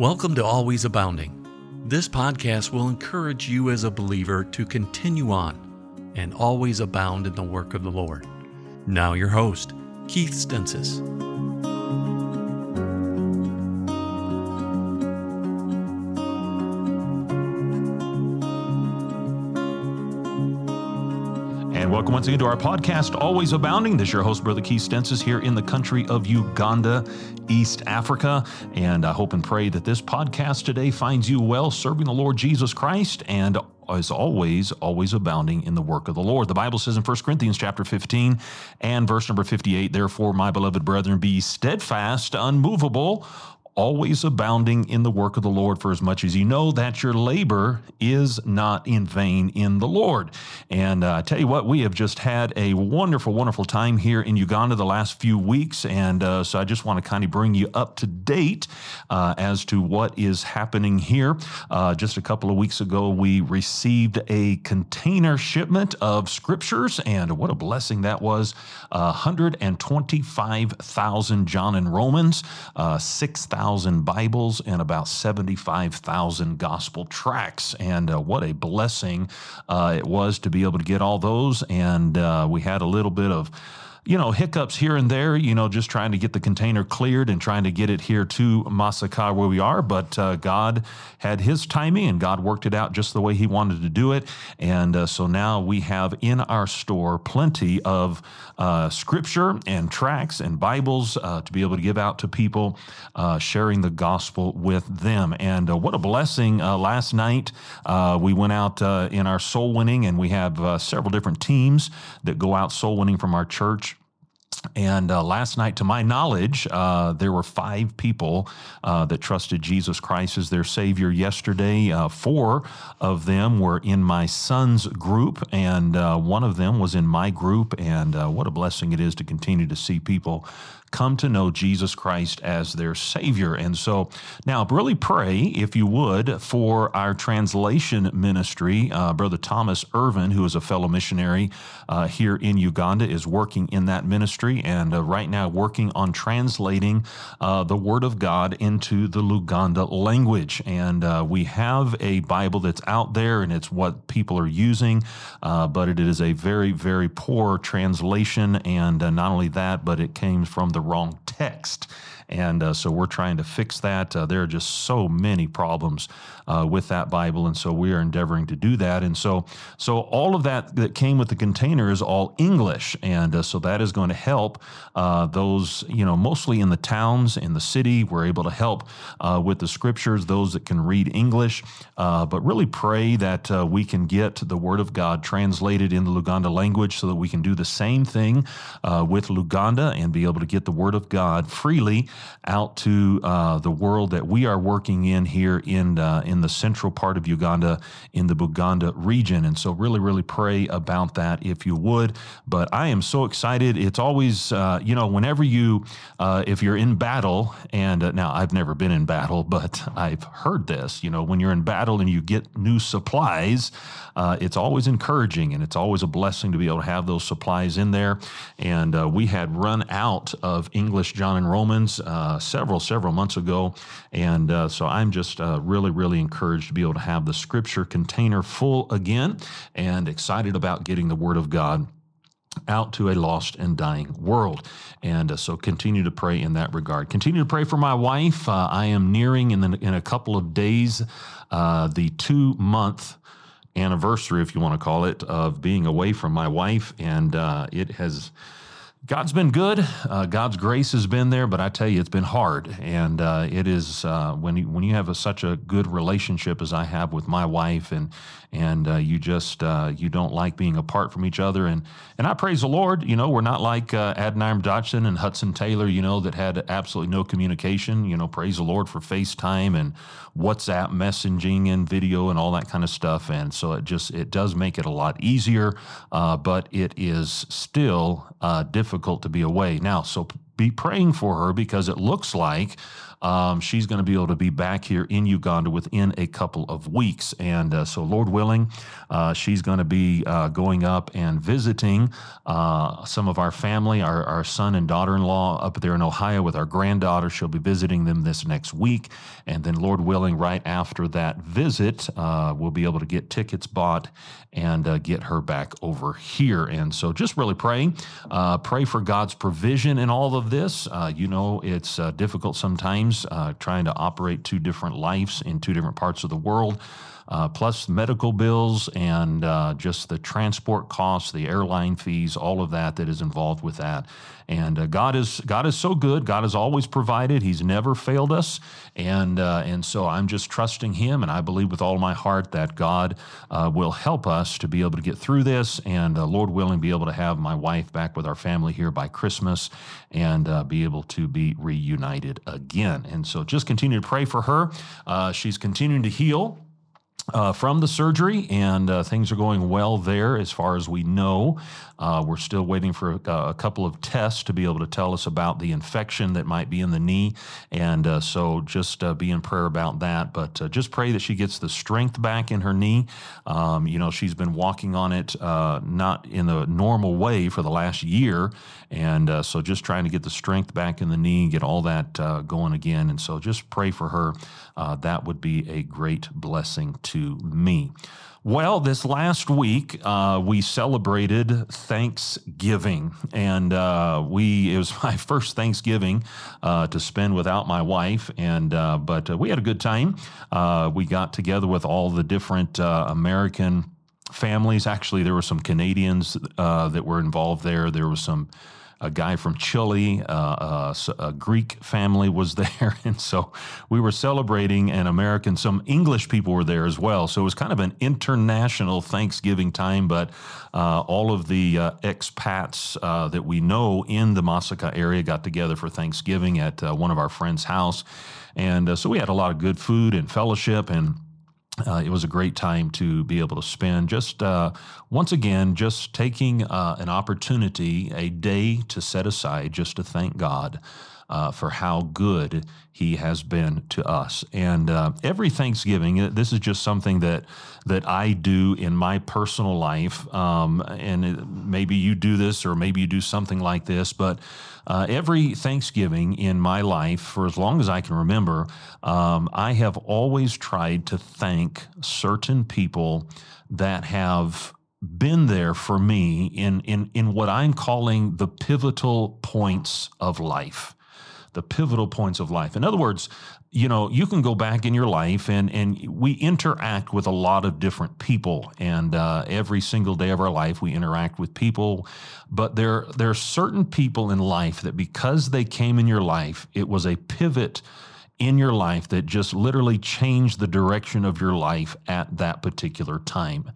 Welcome to Always Abounding. This podcast will encourage you as a believer to continue on and always abound in the work of the Lord. Now, your host, Keith Stensis. Welcome once again to our podcast, Always Abounding. This is your host, Brother Keith Stensis, here in the country of Uganda, East Africa. And I hope and pray that this podcast today finds you well serving the Lord Jesus Christ and as always, always abounding in the work of the Lord. The Bible says in 1 Corinthians chapter 15 and verse number 58, therefore, my beloved brethren, be steadfast, unmovable, always abounding in the work of the Lord, for as much as you know that your labor is not in vain in the Lord. And uh, I tell you what, we have just had a wonderful, wonderful time here in Uganda the last few weeks. And uh, so I just want to kind of bring you up to date uh, as to what is happening here. Uh, just a couple of weeks ago, we received a container shipment of scriptures, and what a blessing that was 125,000 John and Romans, uh, 6,000. 1,000 Bibles and about 75,000 gospel tracts. And uh, what a blessing uh, it was to be able to get all those. And uh, we had a little bit of you know, hiccups here and there, you know, just trying to get the container cleared and trying to get it here to Masaka where we are. But uh, God had his timing and God worked it out just the way he wanted to do it. And uh, so now we have in our store plenty of uh, scripture and tracts and Bibles uh, to be able to give out to people, uh, sharing the gospel with them. And uh, what a blessing. last night, we went out in our soul winning, and we have several different teams that go out soul winning from our church. And uh, last night, to my knowledge, uh, there were five people uh, that trusted Jesus Christ as their Savior yesterday. Uh, four of them were in my son's group, and uh, one of them was in my group. And uh, what a blessing it is to continue to see people come to know Jesus Christ as their Savior. And so now, really pray, if you would, for our translation ministry. Uh, Brother Thomas Irvin, who is a fellow missionary uh, here in Uganda, is working in that ministry and uh, right now working on translating uh, the Word of God into the Luganda language. And uh, we have a Bible that's out there and it's what people are using, uh, but it is a very, very poor translation. And not only that, but it came from the the wrong text. And uh, so we're trying to fix that. Uh, there are just so many problems uh, with that Bible, and so we are endeavoring to do that. And so, so all of that that came with the container is all English, and uh, so that is going to help uh, those, you know, mostly in the towns, in the city. We're able to help uh, with the scriptures, those that can read English, but really pray that we can get the Word of God translated in the Luganda language so that we can do the same thing with Luganda and be able to get the Word of God freely out to uh, the world that we are working in here in uh, in the central part of Uganda, in the Buganda region. And so, really, really pray about that if you would. But I am so excited. It's always, uh, you know, whenever you, uh, if you're in battle, and uh, now I've never been in battle, but I've heard this. You know, when you're in battle and you get new supplies, uh, it's always encouraging and it's always a blessing to be able to have those supplies in there. And we had run out of English John and Romans uh, several, several months ago. And uh, so I'm just uh, really, really encouraged to be able to have the scripture container full again and excited about getting the Word of God out to a lost and dying world. And uh, so continue to pray in that regard. Continue to pray for my wife. Uh, I am nearing in, the, in a couple of days uh, the two month anniversary, if you want to call it, of being away from my wife. And uh, it has God's been good. Uh, God's grace has been there, but I tell you, it's been hard. And uh, it is uh, when you, when you have a, such a good relationship as I have with my wife, and and uh, you just uh, you don't like being apart from each other. And and I praise the Lord. You know, we're not like uh, Adoniram Judson and Hudson Taylor. You know, that had absolutely no communication. You know, praise the Lord for FaceTime and WhatsApp messaging and video and all that kind of stuff. And so it just it does make it a lot easier, but it is still difficult difficult to be away. Now, so be praying for her because it looks like Um, she's going to be able to be back here in Uganda within a couple of weeks. And uh, so, Lord willing, uh, she's going to be uh, going up and visiting uh, some of our family, our, our son and daughter in law up there in Ohio with our granddaughter. She'll be visiting them this next week. And then, Lord willing, right after that visit, uh, we'll be able to get tickets bought and uh, get her back over here. And so, just really praying, pray for God's provision in all of this. you know, it's difficult sometimes Uh, trying to operate two different lives in two different parts of the world uh, plus medical bills and uh, just the transport costs, the airline fees, all of that that is involved with that. And uh, God is God is so good. God has always provided. He's never failed us, and uh, and so I'm just trusting Him, and I believe with all my heart that God uh, will help us to be able to get through this, and uh, Lord willing, be able to have my wife back with our family here by Christmas, and be able to be reunited again. And so just continue to pray for her. she's continuing to heal uh, from the surgery, and uh, things are going well there as far as we know. Uh, we're still waiting for a, a, couple of tests to be able to tell us about the infection that might be in the knee. And uh, so just uh, be in prayer about that. But uh, just pray that she gets the strength back in her knee. Um, you know, she's been walking on it not in the normal way for the last year. And so just trying to get the strength back in the knee, get all that going again. And so just pray for her. that would be a great blessing to me. Well, this last week uh, we celebrated Thanksgiving, and uh, we it was my first Thanksgiving uh, to spend without my wife, and uh, but uh, we had a good time. Uh, we got together with all the different American families. Actually, there were some Canadians that were involved there. There was some a guy from Chile, uh, uh a Greek family was there. And so we were celebrating and American, some English people were there as well. So it was kind of an international Thanksgiving time, but uh, all of the uh, expats uh, that we know in the Masaka area got together for Thanksgiving at uh, one of our friends' house. And so we had a lot of good food and fellowship and uh, it was a great time to be able to spend just uh, once again just taking uh, an opportunity a day to set aside just to thank god uh, for how good he has been to us. And uh, every thanksgiving uh, this is just something that that i do in my personal life um, and it, maybe you do this or maybe you do something like this but uh, every Thanksgiving in my life, for as long as I can remember, um, I have always tried to thank certain people that have been there for me in, in, in what I'm calling the pivotal points of life the pivotal points of life. In other words, you know, you can go back in your life and and we interact with a lot of different people, and uh, every single day of our life we interact with people. But there there are certain people in life that because they came in your life, it was a pivot in your life that just literally changed the direction of your life at that particular time.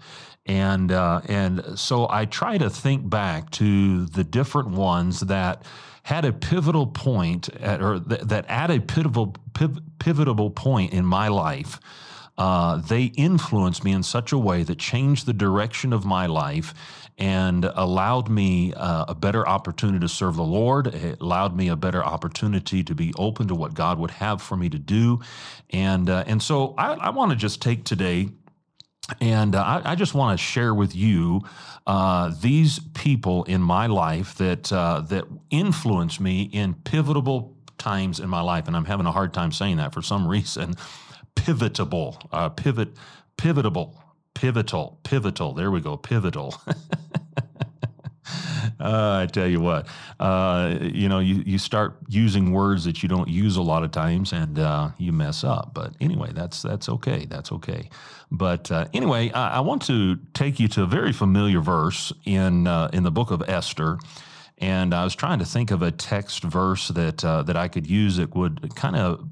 And uh, and so I try to think back to the different ones that had a pivotal point, at, or th- that at a pivotal piv- pivotal point in my life, uh, they influenced me in such a way that changed the direction of my life and allowed me uh, a better opportunity to serve the Lord. It allowed me a better opportunity to be open to what God would have for me to do. And, uh, and so I, I want to just take today and uh, I, I, just want to share with you uh, these people in my life that uh, that influenced me in pivotal times in my life, and I'm having a hard time saying that for some reason. Pivotable, uh, pivot, pivotable, pivotal, pivotal. There we go, pivotal. Uh, I tell you what, uh, you know, you, you start using words that you don't use a lot of times, and uh, you mess up. But anyway, that's that's okay. That's okay. But uh, anyway, I, I, want to take you to a very familiar verse in uh, in the book of Esther. And I was trying to think of a text verse that uh, that I could use that would kind of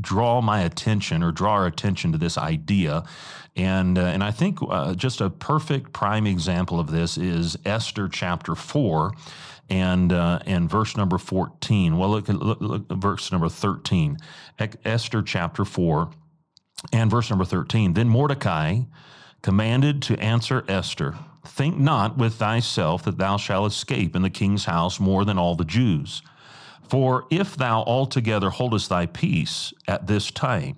draw my attention or draw our attention to this idea. And, uh, and I think uh, just a perfect prime example of this is Esther chapter 4 and, uh, and verse number 14. Well, look at, look, look, verse number 13. Esther chapter 4 and verse number 13. Then Mordecai commanded to answer Esther Think not with thyself that thou shalt escape in the king's house more than all the Jews. For if thou altogether holdest thy peace at this time,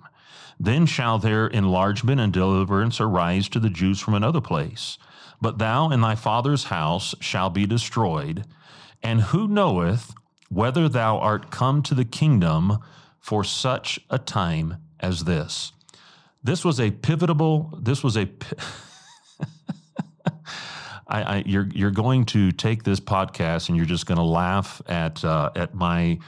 then shall their enlargement and deliverance arise to the Jews from another place. But thou and thy father's house shall be destroyed. And who knoweth whether thou art come to the kingdom for such a time as this? This was a pivotal, this was a. I, I, you're you're going to take this podcast and you're just going to laugh at uh, at my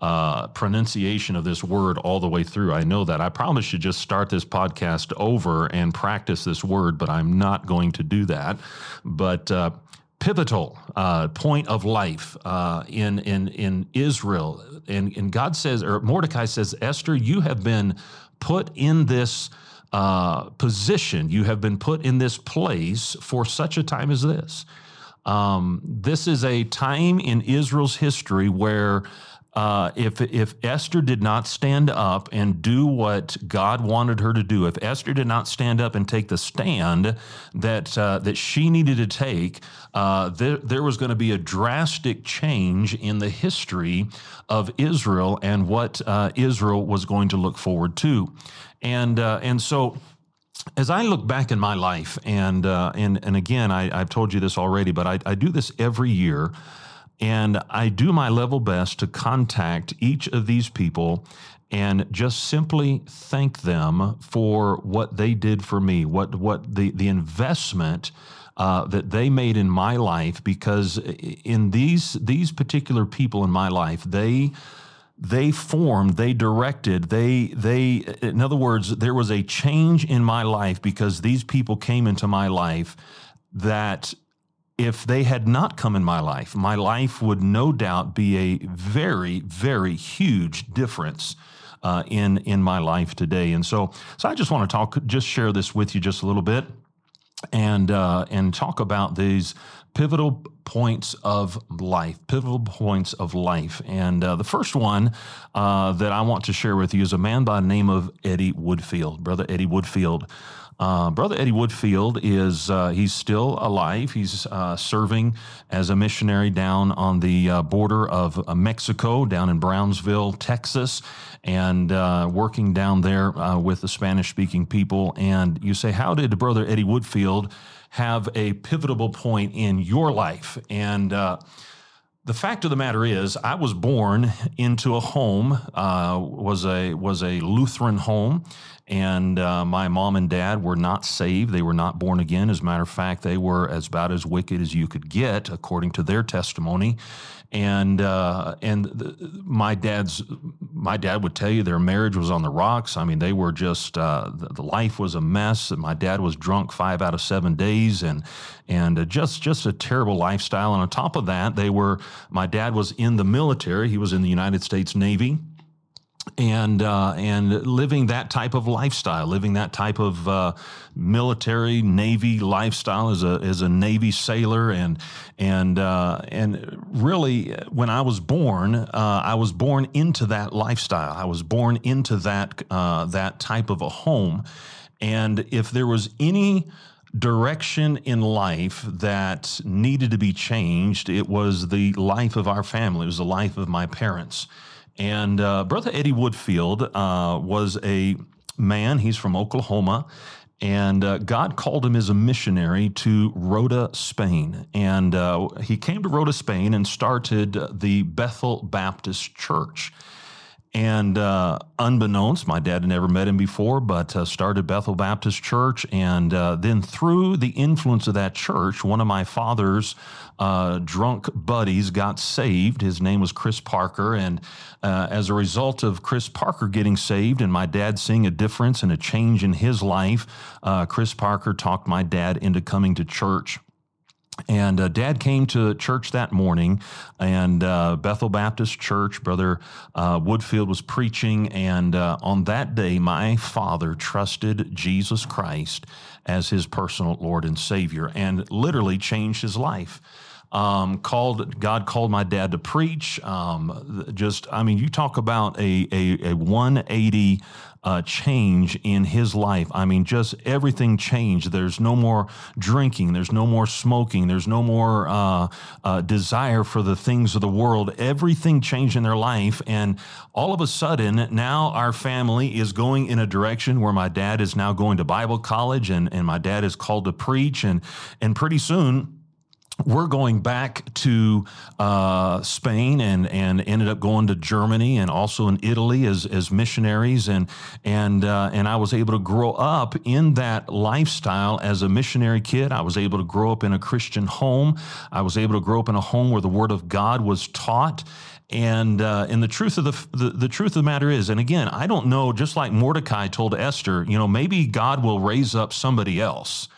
uh, pronunciation of this word all the way through. I know that. I probably should just start this podcast over and practice this word, but I'm not going to do that. But uh, pivotal uh, point of life uh, in in in Israel, and and God says, or Mordecai says, Esther, you have been put in this uh, position. You have been put in this place for such a time as this. Um, this is a time in Israel's history where uh, if if Esther did not stand up and do what God wanted her to do, if Esther did not stand up and take the stand that uh, that she needed to take, uh, there, there was going to be a drastic change in the history of Israel and what uh, Israel was going to look forward to, and uh, and so as I look back in my life, and uh, and and again, I, have told you this already, but I, I do this every year. And I do my level best to contact each of these people and just simply thank them for what they did for me, what, what the, the investment uh, that they made in my life, because in these, these particular people in my life, they, they formed, they directed, they, they, in other words, there was a change in my life because these people came into my life that if they had not come in my life, my life would no doubt be a very, very huge difference uh, in in my life today. And so, so I just want to talk, just share this with you just a little bit, and uh, and talk about these pivotal points of life, pivotal points of life. And uh, the first one uh, that I want to share with you is a man by the name of Eddie Woodfield, brother Eddie Woodfield. Uh, Brother Eddie Woodfield is uh, he's still alive. He's uh, serving as a missionary down on the uh, border of uh, Mexico, down in Brownsville, Texas, and working down there with the Spanish-speaking people. And you say, how did Brother Eddie Woodfield have a pivotal point in your life? And the fact of the matter is, I was born into a home uh, was a was a Lutheran home, and uh, my mom and dad were not saved. They were not born again. As a matter of fact, they were as about as wicked as you could get, according to their testimony and uh, and my dad's my dad would tell you their marriage was on the rocks. I mean, they were just uh, the, the, life was a mess. My dad was drunk five out of seven days, and and uh, just just a terrible lifestyle. And on top of that, they were my dad was in the military. He was in the United States Navy and uh, and living that type of lifestyle, living that type of uh, military Navy lifestyle as a as a Navy sailor, and and uh, and really, when I was born, uh, I was born into that lifestyle. I was born into that uh, that type of a home, and if there was any direction in life that needed to be changed, it was the life of our family. It was the life of my parents. And uh, Brother Eddie Woodfield uh, was a man, he's from Oklahoma. And uh, God called him as a missionary to Rota, Spain. And uh, he came to Rota, Spain and started the Bethel Baptist Church. And uh, unbeknownst, my dad had never met him before, but uh, started Bethel Baptist Church. And uh, then through the influence of that church, one of my father's uh, drunk buddies got saved. His name was Chris Parker. And uh, as a result of Chris Parker getting saved and my dad seeing a difference and a change in his life, uh, Chris Parker talked my dad into coming to church. And uh, dad came to church that morning, and uh, Bethel Baptist Church, Brother uh, Woodfield was preaching. And uh, on that day, my father trusted Jesus Christ as his personal Lord and Savior and literally changed his life. Um, called God called my dad to preach. Um, just I mean, you talk about a a, a 180 uh, change in his life. I mean, just everything changed. There's no more drinking. There's no more smoking. There's no more uh, uh, desire for the things of the world. Everything changed in their life. And all of a sudden, now our family is going in a direction where my dad is now going to Bible college and, and my dad is called to preach. And, and pretty soon, we're going back to uh, Spain and and ended up going to Germany and also in Italy as as missionaries and and uh, and I was able to grow up in that lifestyle as a missionary kid. I was able to grow up in a Christian home. I was able to grow up in a home where the Word of God was taught. And uh, and the truth of the, the the truth of the matter is, and again, I don't know. Just like Mordecai told Esther, you know, maybe God will raise up somebody else.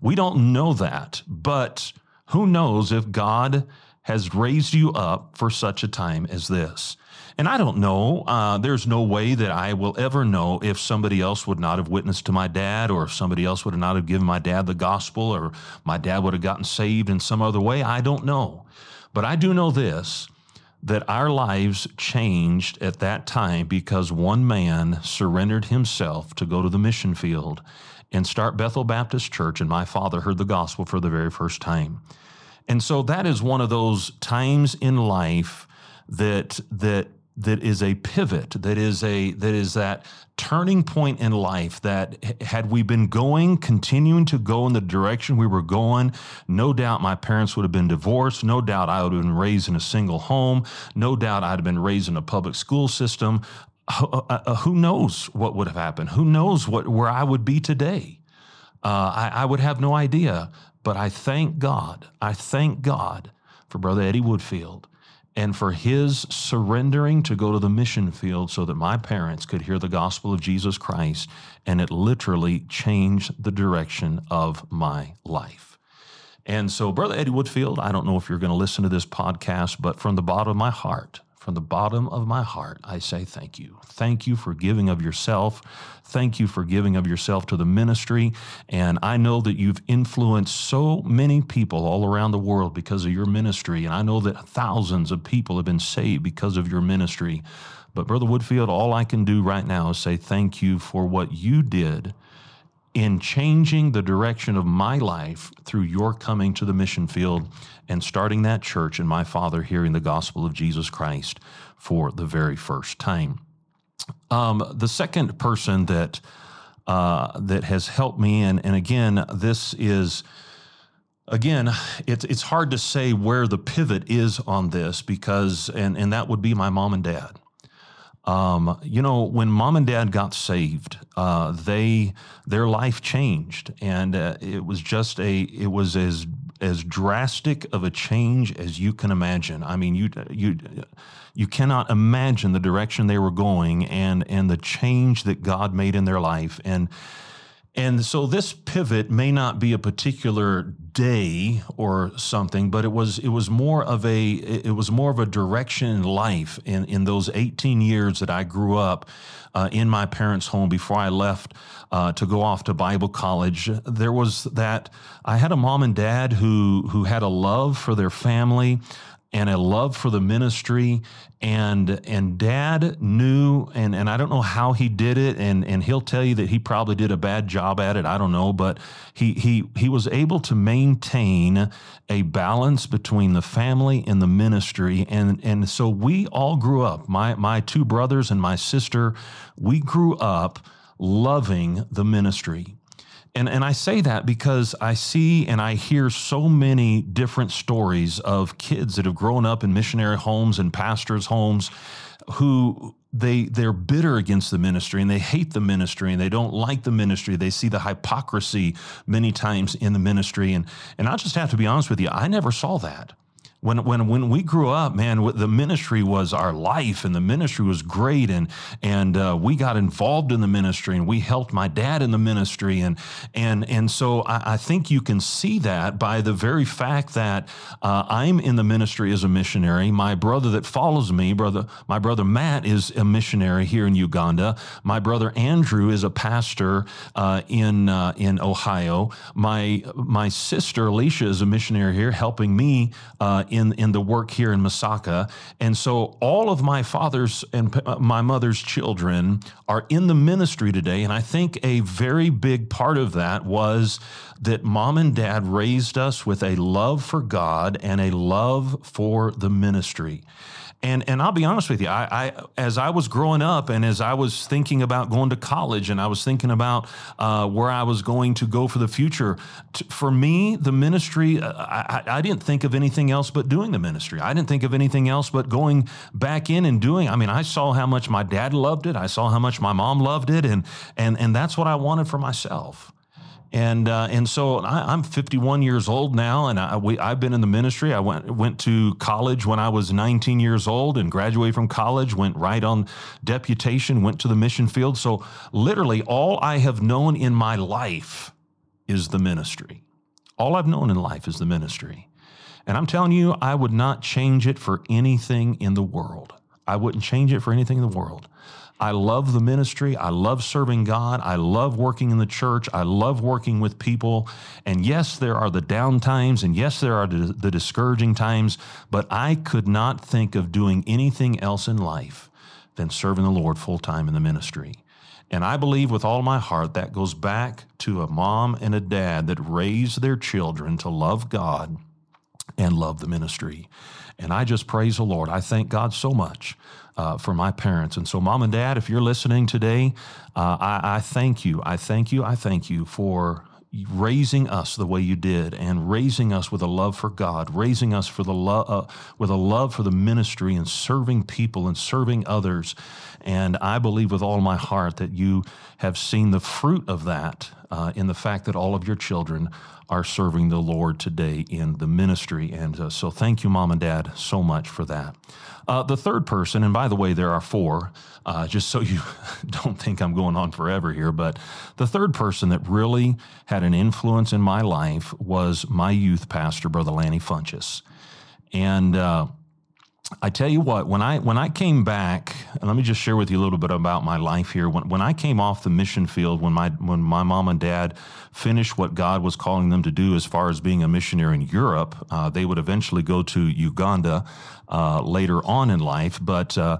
We don't know that, but who knows if God has raised you up for such a time as this? And I don't know. Uh, there's no way that I will ever know if somebody else would not have witnessed to my dad, or if somebody else would not have given my dad the gospel, or my dad would have gotten saved in some other way. I don't know. But I do know this that our lives changed at that time because one man surrendered himself to go to the mission field and start Bethel Baptist Church, and my father heard the gospel for the very first time. And so that is one of those times in life that that that is a pivot that is a that is that turning point in life that had we been going continuing to go in the direction we were going no doubt my parents would have been divorced. No doubt i would have been raised in a single home. No doubt i'd have been raised in a public school system uh, who knows what would have happened who knows what where i would be today uh, I, I would have no idea but I thank God, I thank God for Brother Eddie Woodfield and for his surrendering to go to the mission field so that my parents could hear the gospel of Jesus Christ. And it literally changed the direction of my life. And so, Brother Eddie Woodfield, I don't know if you're going to listen to this podcast, but from the bottom of my heart, from the bottom of my heart, I say thank you. Thank you for giving of yourself. Thank you for giving of yourself to the ministry. And I know that you've influenced so many people all around the world because of your ministry. And I know that thousands of people have been saved because of your ministry. But, Brother Woodfield, all I can do right now is say thank you for what you did in changing the direction of my life through your coming to the mission field and starting that church and my father hearing the gospel of Jesus Christ for the very first time. Um, the second person that uh, that has helped me, and, and again, this is again, it's it's hard to say where the pivot is on this because, and and that would be my mom and dad. Um, you know, when mom and dad got saved, uh, they their life changed, and uh, it was just a it was as as drastic of a change as you can imagine. I mean, you you you cannot imagine the direction they were going, and and the change that God made in their life, and and so this pivot may not be a particular day or something, but it was it was more of a it was more of a direction in life in in those 18 years that I grew up uh, in my parents' home before I left uh, to go off to Bible college. There was that I had a mom and dad who who had a love for their family and a love for the ministry. And and dad knew and and I don't know how he did it and and he'll tell you that he probably did a bad job at it. I don't know but he he he was able to maintain a balance between the family and the ministry. And and so we all grew up my my two brothers and my sister we grew up loving the ministry and, and I say that because I see and I hear so many different stories of kids that have grown up in missionary homes and pastors' homes who they they're bitter against the ministry and they hate the ministry and they don't like the ministry. They see the hypocrisy many times in the ministry. And and I just have to be honest with you, I never saw that. When when when we grew up, man, the ministry was our life, and the ministry was great, and and uh, we got involved in the ministry, and we helped my dad in the ministry, and and and so I, I think you can see that by the very fact that uh, I'm in the ministry as a missionary. My brother that follows me, brother, my brother Matt is a missionary here in Uganda. My brother Andrew is a pastor uh, in uh, in Ohio. My my sister Alicia is a missionary here, helping me uh, in, in the work here in Masaka. And so all of my father's and uh, my mother's children are in the ministry today. And I think a very big part of that was that mom and dad raised us with a love for God and a love for the ministry. And and I'll be honest with you, I, I, as I was growing up and as I was thinking about going to college and I was thinking about uh, where I was going to go for the future, t- for me, the ministry, uh, I, I didn't think of anything else but doing the ministry. I didn't think of anything else but going back in and doing. I mean, I saw how much my dad loved it. I saw how much my mom loved it, and and and that's what I wanted for myself. And uh, and so I, am 51 years old now, and I, we, I've been in the ministry. I went went to college when I was 19 years old, and graduated from college. Went right on deputation. Went to the mission field. So literally, all I have known in my life is the ministry. All I've known in life is the ministry, and I'm telling you, I would not change it for anything in the world. I wouldn't change it for anything in the world. I love the ministry. I love serving God. I love working in the church. I love working with people. And yes, there are the down times, and yes, there are the discouraging times, but I could not think of doing anything else in life than serving the Lord full time in the ministry. And I believe with all my heart that goes back to a mom and a dad that raised their children to love God and love the ministry. And I just praise the Lord. I thank God so much uh, for my parents. And so, mom and dad, if you're listening today, uh, I, I thank you. I thank you. I thank you for raising us the way you did and raising us with a love for God, raising us for the love uh, with a love for the ministry and serving people and serving others. And I believe with all my heart that you have seen the fruit of that uh, in the fact that all of your children are serving the Lord today in the ministry. And uh, so thank you, mom and dad, so much for that. Uh, the third person, and by the way, there are four, uh, just so you don't think I'm going on forever here, but the third person that really had an influence in my life was my youth pastor, Brother Lanny Funches. And uh, I tell you what, when I when I came back, and let me just share with you a little bit about my life here. When when I came off the mission field, when my when my mom and dad finished what God was calling them to do as far as being a missionary in Europe, uh, they would eventually go to Uganda uh, later on in life. But uh,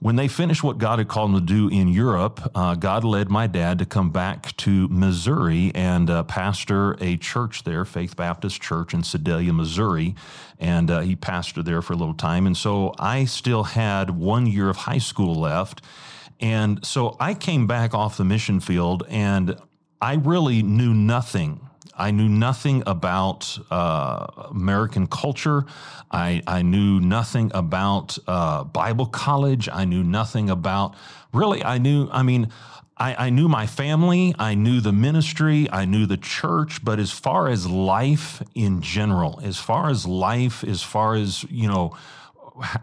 when they finished what God had called them to do in Europe, uh, God led my dad to come back to Missouri and uh, pastor a church there, Faith Baptist Church in Sedalia, Missouri. And uh, he pastored there for a little time. And so I still had one year of high school left. And so I came back off the mission field and I really knew nothing I knew nothing about uh, American culture. I, I, knew nothing about uh, Bible college. I knew nothing about, really, I knew, I mean, I, I, knew my family, I knew the ministry, I knew the church, but as far as life in general, as far as life, as far as, you know,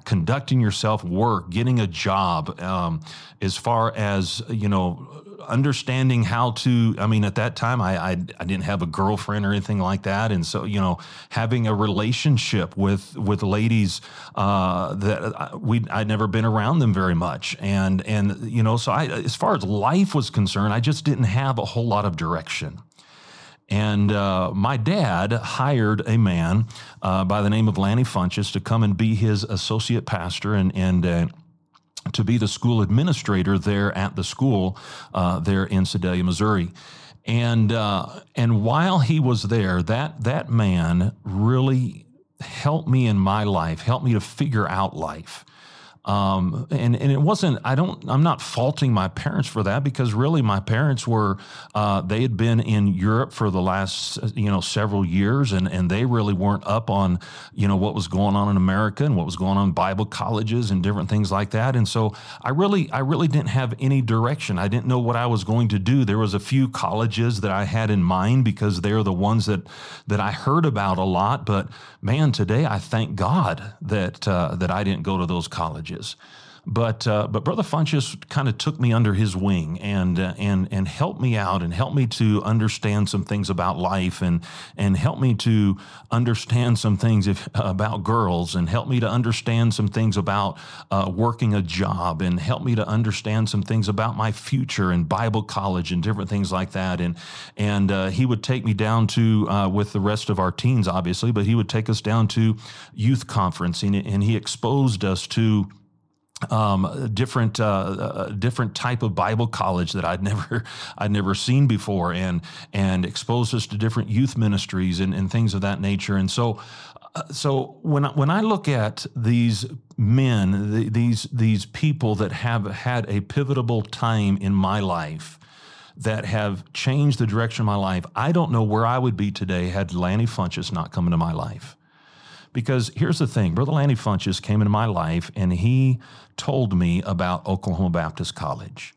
conducting yourself, work, getting a job, um, as far as, you know, understanding how to i mean at that time I, I, I didn't have a girlfriend or anything like that. And so you know having a relationship with with ladies uh, that we i'd never been around them very much. And and you know so i as far as life was concerned i just didn't have a whole lot of direction. And uh, my dad hired a man uh, by the name of Lanny Funches to come and be his associate pastor and and uh, to be the school administrator there at the school uh, there in Sedalia, Missouri. And uh, and while he was there, that that man really helped me in my life, helped me to figure out life. Um, and and it wasn't. I don't. I'm not faulting my parents for that because really my parents were. Uh, they had been in Europe for the last you know several years, and and they really weren't up on you know what was going on in America and what was going on in Bible colleges and different things like that. And so I really I really didn't have any direction. I didn't know what I was going to do. There was a few colleges that I had in mind because they're the ones that that I heard about a lot. But man, today I thank God that uh, that I didn't go to those colleges. But uh, but Brother Funchess kind of took me under his wing and uh, and and helped me out and helped me to understand some things about life and and helped me to understand some things if, about girls and helped me to understand some things about uh, working a job and helped me to understand some things about my future and Bible college and different things like that. And and uh, he would take me down to uh, with the rest of our teens obviously but he would take us down to youth conference and, and he exposed us to um, different uh, uh, different type of Bible college that I'd never I'd never seen before, and and exposed us to different youth ministries and, and things of that nature. And so, uh, so when I, when I look at these men, the, these these people that have had a pivotal time in my life, that have changed the direction of my life, I don't know where I would be today had Lanny Funchess not come into my life. Because here's the thing Brother Lanny Funchess came into my life and he told me about Oklahoma Baptist College.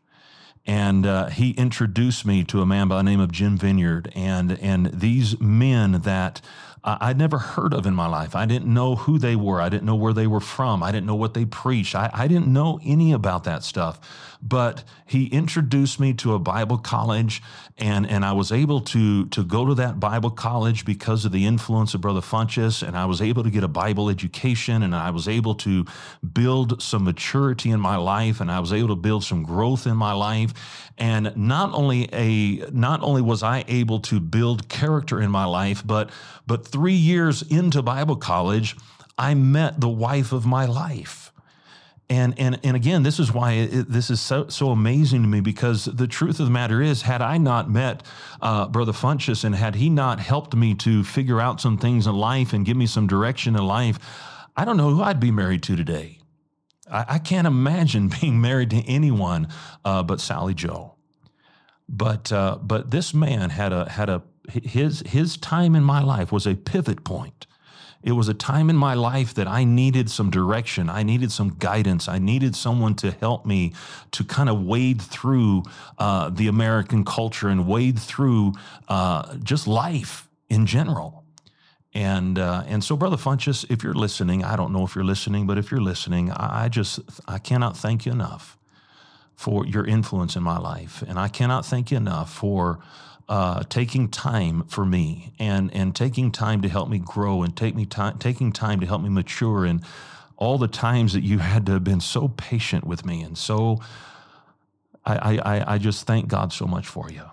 And uh, he introduced me to a man by the name of Jim Vineyard and, and these men that I'd never heard of in my life. I didn't know who they were. I didn't know where they were from. I didn't know what they preached. I, I didn't know any about that stuff. But he introduced me to a Bible college, and, and I was able to, to go to that Bible college because of the influence of Brother Funchess, and I was able to get a Bible education, and I was able to build some maturity in my life, and I was able to build some growth in my life. And not only a not only was I able to build character in my life, but but three years into Bible college, I met the wife of my life. And, and, and again, this is why it, this is so, so amazing to me because the truth of the matter is, had I not met uh, Brother Funchess and had he not helped me to figure out some things in life and give me some direction in life, I don't know who I'd be married to today. I, I can't imagine being married to anyone uh, but Sally Joe. But uh, but this man had a had a his his time in my life was a pivot point. It was a time in my life that I needed some direction. I needed some guidance. I needed someone to help me to kind of wade through uh, the American culture and wade through uh, just life in general. And uh, and so, Brother Funchess, if you're listening, I don't know if you're listening, but if you're listening, I just I cannot thank you enough for your influence in my life, and I cannot thank you enough for uh, taking time for me and and taking time to help me grow and take me time taking time to help me mature and all the times that you had to have been so patient with me and so I I, I just thank God so much for you.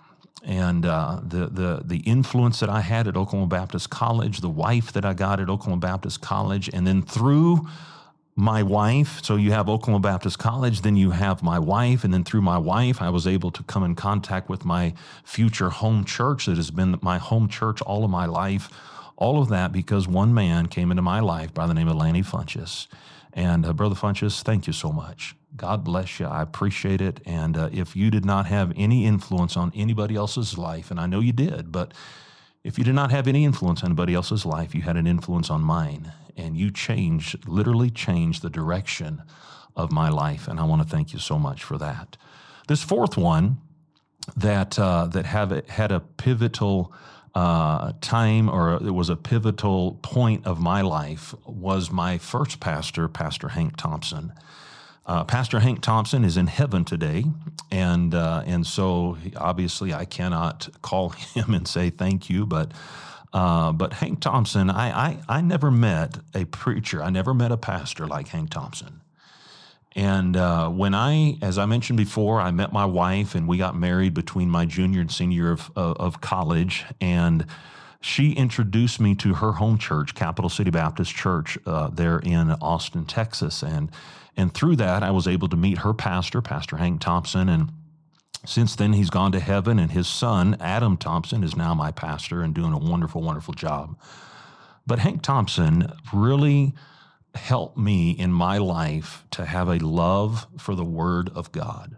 And uh, the the the influence that I had at Oklahoma Baptist College, the wife that I got at Oklahoma Baptist College, and then through my wife. So you have Oklahoma Baptist College, then you have my wife, and then through my wife, I was able to come in contact with my future home church that has been my home church all of my life. All of that because one man came into my life by the name of Lanny Funchess. And uh, Brother Funchess, thank you so much. God bless you. I appreciate it. And uh, if you did not have any influence on anybody else's life, and I know you did, but if you did not have any influence on anybody else's life, you had an influence on mine and you changed, literally changed the direction of my life. And I want to thank you so much for that. This fourth one that uh, that have had a pivotal uh, time or it was a pivotal point of my life was my first pastor, Pastor Hank Thompson. Uh, pastor Hank Thompson is in heaven today, and uh, and so obviously I cannot call him and say thank you, but uh, but Hank Thompson, I, I, I never met a preacher, I never met a pastor like Hank Thompson. And uh, when I, as I mentioned before, I met my wife and we got married between my junior and senior of, of, of college. And she introduced me to her home church, Capital City Baptist Church, uh, there in Austin, Texas. And, and through that, I was able to meet her pastor, Pastor Hank Thompson. And since then, he's gone to heaven, and his son, Adam Thompson, is now my pastor and doing a wonderful, wonderful job. But Hank Thompson really helped me in my life to have a love for the Word of God.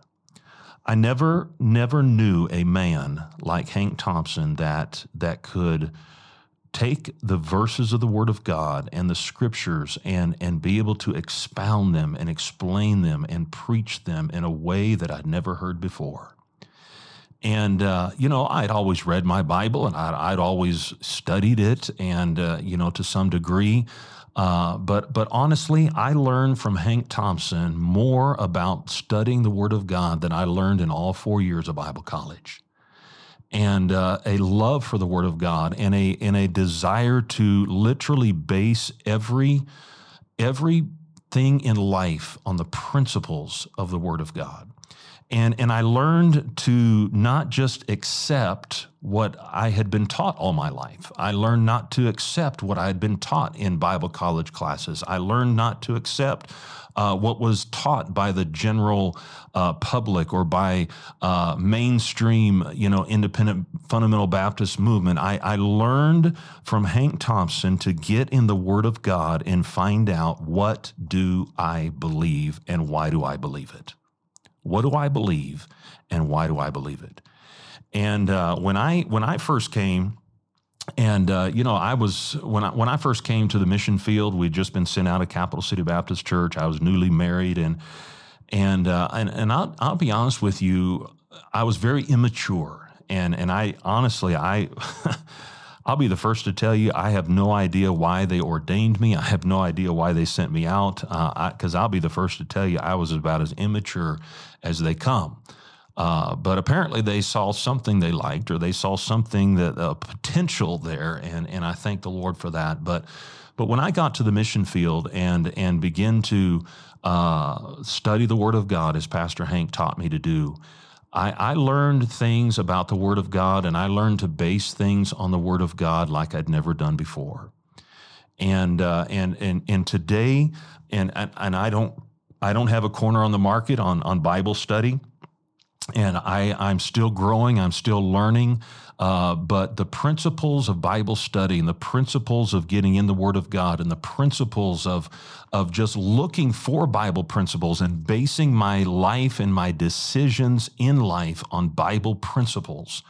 I never, never knew a man like Hank Thompson that that could take the verses of the Word of God and the Scriptures and and be able to expound them and explain them and preach them in a way that I'd never heard before. And uh, you know, I'd always read my Bible and I'd, I'd always studied it, and uh, you know, to some degree. Uh, but but honestly, I learned from Hank Thompson more about studying the Word of God than I learned in all four years of Bible college, and uh, a love for the Word of God and a and a desire to literally base every every thing in life on the principles of the Word of God. And, and I learned to not just accept what I had been taught all my life. I learned not to accept what I had been taught in Bible college classes. I learned not to accept uh, what was taught by the general uh, public or by uh, mainstream, you know, independent fundamental Baptist movement. I, I learned from Hank Thompson to get in the Word of God and find out what do I believe and why do I believe it. What do I believe, and why do I believe it? And uh, when I when I first came, and uh, you know, I was when I when I first came to the mission field, we'd just been sent out of Capital City Baptist Church. I was newly married, and and uh, and and I'll I'll be honest with you, I was very immature, and and I honestly I. I'll be the first to tell you, I have no idea why they ordained me. I have no idea why they sent me out. Because uh, I'll be the first to tell you, I was about as immature as they come. Uh, but apparently, they saw something they liked, or they saw something that a uh, potential there, and and I thank the Lord for that. But but when I got to the mission field and and begin to uh, study the Word of God, as Pastor Hank taught me to do, I, I, learned things about the Word of God and I learned to base things on the Word of God like I'd never done before. And uh, and and and today, and, and and I don't I don't have a corner on the market on on Bible study, and I I'm still growing. I'm still learning. Uh, but the principles of Bible study and the principles of getting in the Word of God and the principles of, of just looking for Bible principles and basing my life and my decisions in life on Bible principles.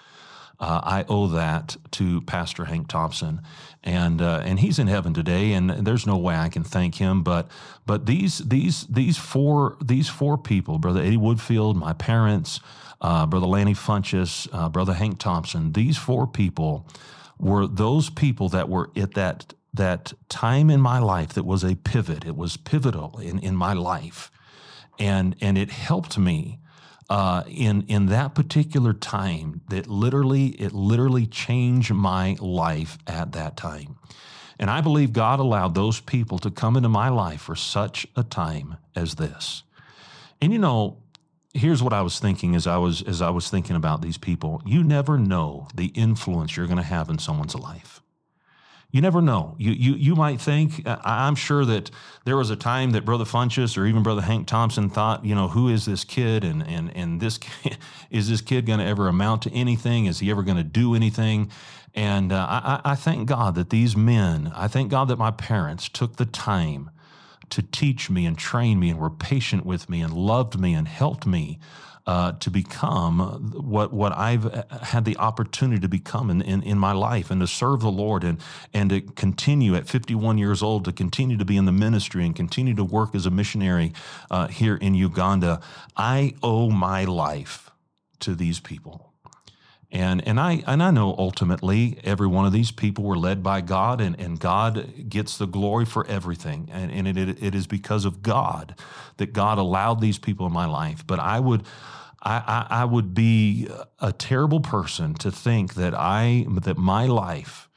Uh, I owe that to Pastor Hank Thompson, and uh, and he's in heaven today, and there's no way I can thank him. But but these these these four these four people, Brother Eddie Woodfield, my parents, uh, Brother Lanny Funches, uh, Brother Hank Thompson. These four people were those people that were at that that time in my life that was a pivot. It was pivotal in, in my life. And, and it helped me uh, in, in that particular time that literally, it literally changed my life at that time. And I believe God allowed those people to come into my life for such a time as this. And you know, here's what I was thinking as I was as I was thinking about these people. You never know the influence you're going to have in someone's life. You never know. You you you might think. I'm sure that there was a time that Brother Funches or even Brother Hank Thompson thought, you know, who is this kid, and and and this is this kid going to ever amount to anything? Is he ever going to do anything? And uh, I, I thank God that these men. I thank God that my parents took the time to teach me and train me and were patient with me and loved me and helped me uh, to become what what I've uh, had the opportunity to become in, in, in, my life and to serve the Lord and and to continue at 51 years old to continue to be in the ministry and continue to work as a missionary uh, here in Uganda. I owe my life to these people. And and I and I know ultimately every one of these people were led by God and, and God gets the glory for everything. And, and it, it is because of God that God allowed these people in my life. But I would I, I, I would be a terrible person to think that I that my life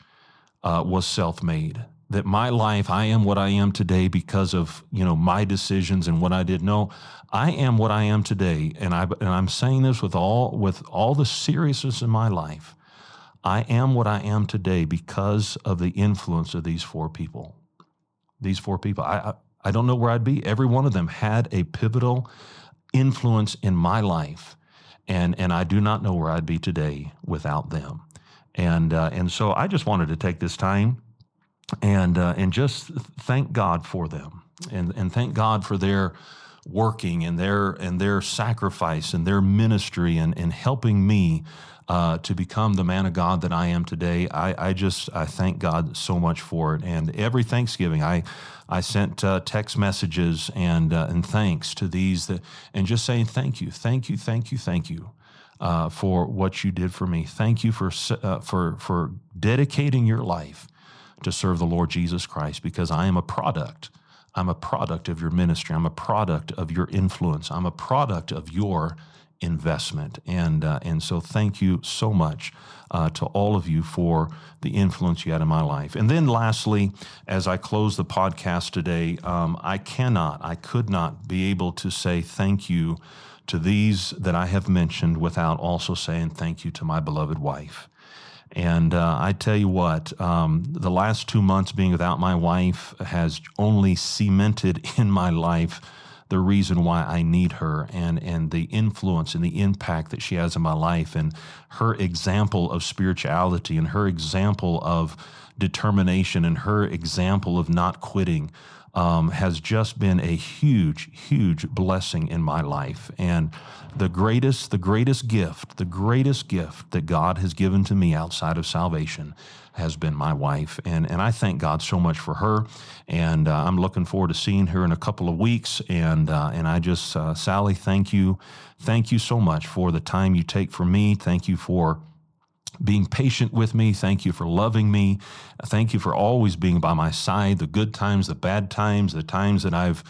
uh, was self-made that my life i am what i am today because of you know my decisions and what i did no I am what I am today, and I and I'm saying this with all with all the seriousness in my life. I am what I am today because of the influence of these four people. These four people. I, I, I don't know where I'd be. Every one of them had a pivotal influence in my life, and and I do not know where I'd be today without them. And uh, and so I just wanted to take this time and uh, and just thank God for them and, and thank God for their working and their and their sacrifice and their ministry and, and helping me uh, to become the man of God that I am today. I, I just I thank God so much for it. And every Thanksgiving, I I sent uh, text messages and uh, and thanks to these that and just saying thank you, thank you, thank you, thank you. Uh, for what you did for me, thank you for uh, for for dedicating your life to serve the Lord Jesus Christ, because I am a product I'm a product of your ministry. I'm a product of your influence. I'm a product of your investment. And, uh, and so thank you so much uh, to all of you for the influence you had in my life. And then lastly, as I close the podcast today, um, I cannot, I could not be able to say thank you to these that I have mentioned without also saying thank you to my beloved wife. And uh, I tell you what, um, the last two months being without my wife has only cemented in my life the reason why I need her and, and the influence and the impact that she has in my life and her example of spirituality and her example of determination and her example of not quitting um, has just been a huge, huge blessing in my life. And the greatest, the greatest gift, the greatest gift that God has given to me outside of salvation has been my wife. And, and I thank God so much for her. And uh, I'm looking forward to seeing her in a couple of weeks. And, uh, and I just, uh, Sally, thank you. Thank you so much for the time you take for me. Thank you for being patient with me. Thank you for loving me. Thank you for always being by my side, the good times, the bad times, the times that I've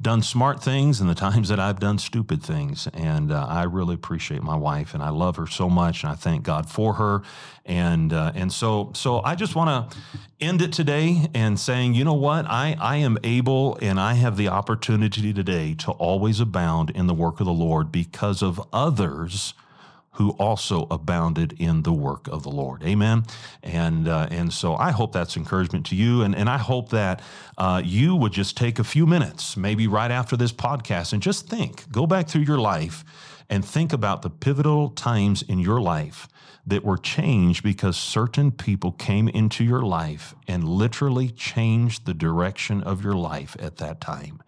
done smart things and the times that I've done stupid things. And uh, I really appreciate my wife and I love her so much and I thank God for her. And uh, and so so I just want to end it today and saying, you know what? I I am able and I have the opportunity today to always abound in the work of the Lord because of others who also abounded in the work of the Lord. Amen. And uh, and so I hope that's encouragement to you, and and I hope that uh, you would just take a few minutes, maybe right after this podcast, and just think, go back through your life, and think about the pivotal times in your life that were changed because certain people came into your life and literally changed the direction of your life at that time.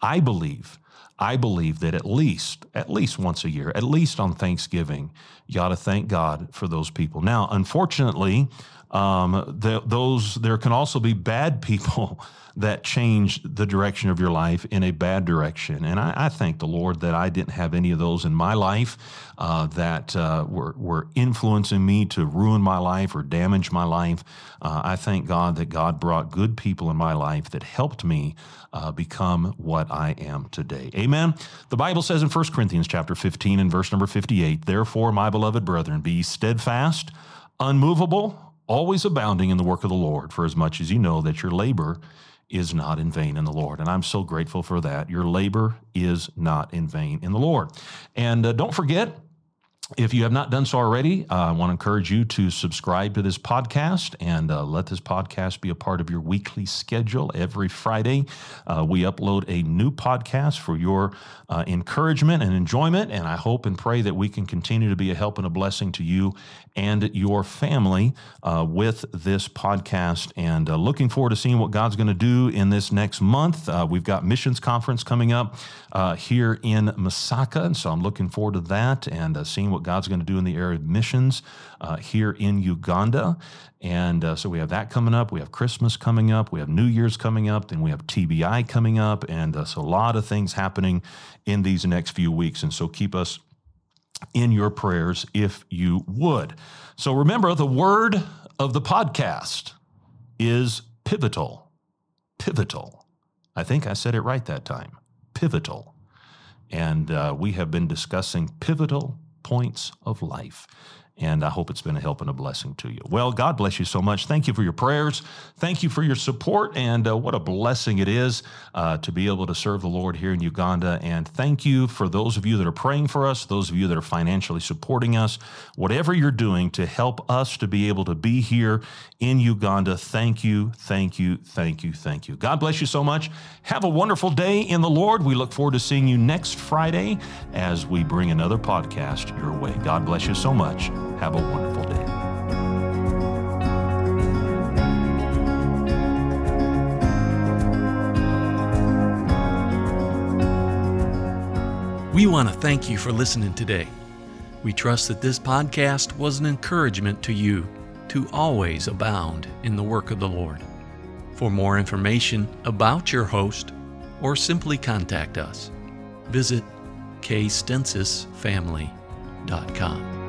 I believe I believe that at least, at least once a year, at least on Thanksgiving, you ought to thank God for those people. Now, unfortunately, um, the, those there can also be bad people that change the direction of your life in a bad direction. And I, I thank the Lord that I didn't have any of those in my life uh, that uh, were, were influencing me to ruin my life or damage my life. Uh, I thank God that God brought good people in my life that helped me uh, become what I am today. Amen. The Bible says in 1 Corinthians chapter 15 and verse number 58, Therefore, my beloved brethren, be steadfast, unmovable, always abounding in the work of the Lord, for as much as you know that your labor is not in vain in the Lord. And I'm so grateful for that. Your labor is not in vain in the Lord. And uh, don't forget, if you have not done so already, uh, I want to encourage you to subscribe to this podcast and uh, let this podcast be a part of your weekly schedule. Every Friday, uh, we upload a new podcast for your uh, encouragement and enjoyment. And I hope and pray that we can continue to be a help and a blessing to you and your family uh, with this podcast. And uh, looking forward to seeing what God's going to do in this next month. we've got missions conference coming up here in Masaka. And so I'm looking forward to that and seeing what God's going to do in the area of missions uh, here in Uganda. And uh, so we have that coming up. We have Christmas coming up. We have New Year's coming up. Then we have TBI coming up. And uh, so a lot of things happening in these next few weeks. And so keep us in your prayers if you would. So remember, the word of the podcast is pivotal. Pivotal. I think I said it right that time. Pivotal. And uh, we have been discussing pivotal points of life. And I hope it's been a help and a blessing to you. Well, God bless you so much. Thank you for your prayers. Thank you for your support. And uh, what a blessing it is uh, to be able to serve the Lord here in Uganda. And thank you for those of you that are praying for us, those of you that are financially supporting us, whatever you're doing to help us to be able to be here in Uganda. Thank you, thank you, thank you, thank you. God bless you so much. Have a wonderful day in the Lord. We look forward to seeing you next Friday as we bring another podcast your way. God bless you so much. Have a wonderful day. We want to thank you for listening today. We trust that this podcast was an encouragement to you to always abound in the work of the Lord. For more information about your host or simply contact us, visit kstensisfamily.com.